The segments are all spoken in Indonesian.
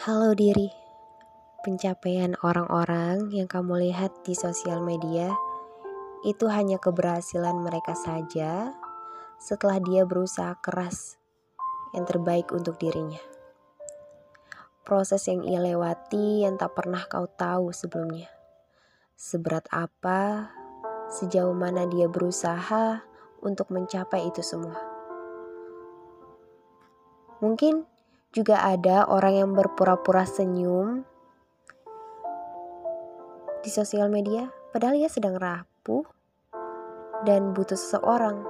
Halo diri, pencapaian orang-orang yang kamu lihat di sosial media itu hanya keberhasilan mereka saja setelah dia berusaha keras yang terbaik untuk dirinya. Proses yang ia lewati yang tak pernah kau tahu sebelumnya. Seberat apa, sejauh mana dia berusaha untuk mencapai itu semua. Mungkin juga ada orang yang berpura-pura senyum di sosial media, padahal ia sedang rapuh dan butuh seseorang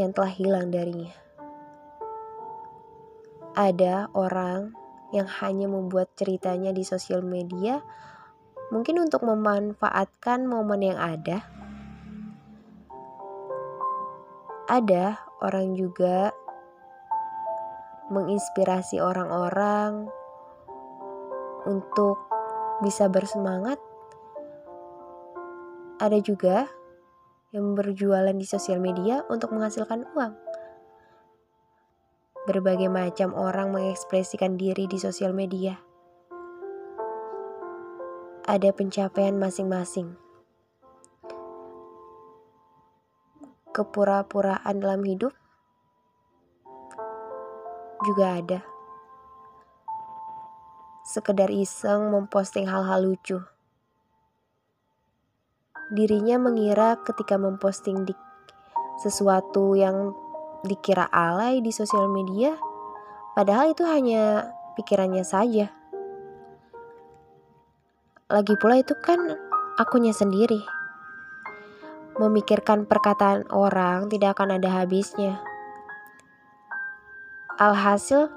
yang telah hilang darinya. Ada orang yang hanya membuat ceritanya di sosial media, mungkin untuk memanfaatkan momen yang ada. Ada orang juga menginspirasi orang-orang untuk bisa bersemangat. Ada juga yang berjualan di sosial media untuk menghasilkan uang. Berbagai macam orang mengekspresikan diri di sosial media. Ada pencapaian masing-masing. Kepura-puraan dalam hidup juga ada. Sekedar iseng memposting hal-hal lucu. Dirinya mengira ketika memposting di sesuatu yang dikira alay di sosial media, padahal itu hanya pikirannya saja. Lagi pula itu kan akunya sendiri. Memikirkan perkataan orang tidak akan ada habisnya. Alhasil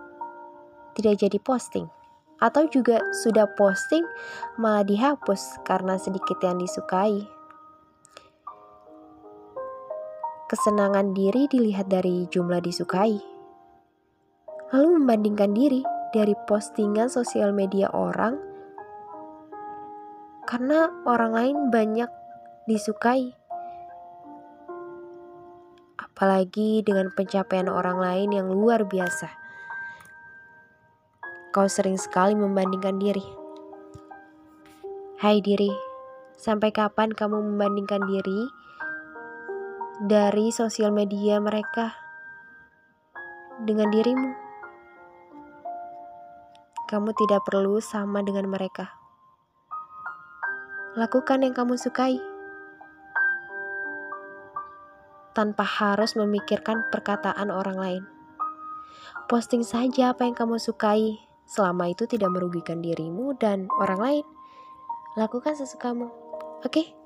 tidak jadi posting atau juga sudah posting malah dihapus karena sedikit yang disukai. Kesenangan diri dilihat dari jumlah disukai. Lalu membandingkan diri dari postingan sosial media orang karena orang lain banyak disukai apalagi dengan pencapaian orang lain yang luar biasa. Kau sering sekali membandingkan diri. Hai diri, sampai kapan kamu membandingkan diri dari sosial media mereka dengan dirimu? Kamu tidak perlu sama dengan mereka. Lakukan yang kamu sukai tanpa harus memikirkan perkataan orang lain. Posting saja apa yang kamu sukai, selama itu tidak merugikan dirimu dan orang lain. Lakukan sesukamu, oke? Okay?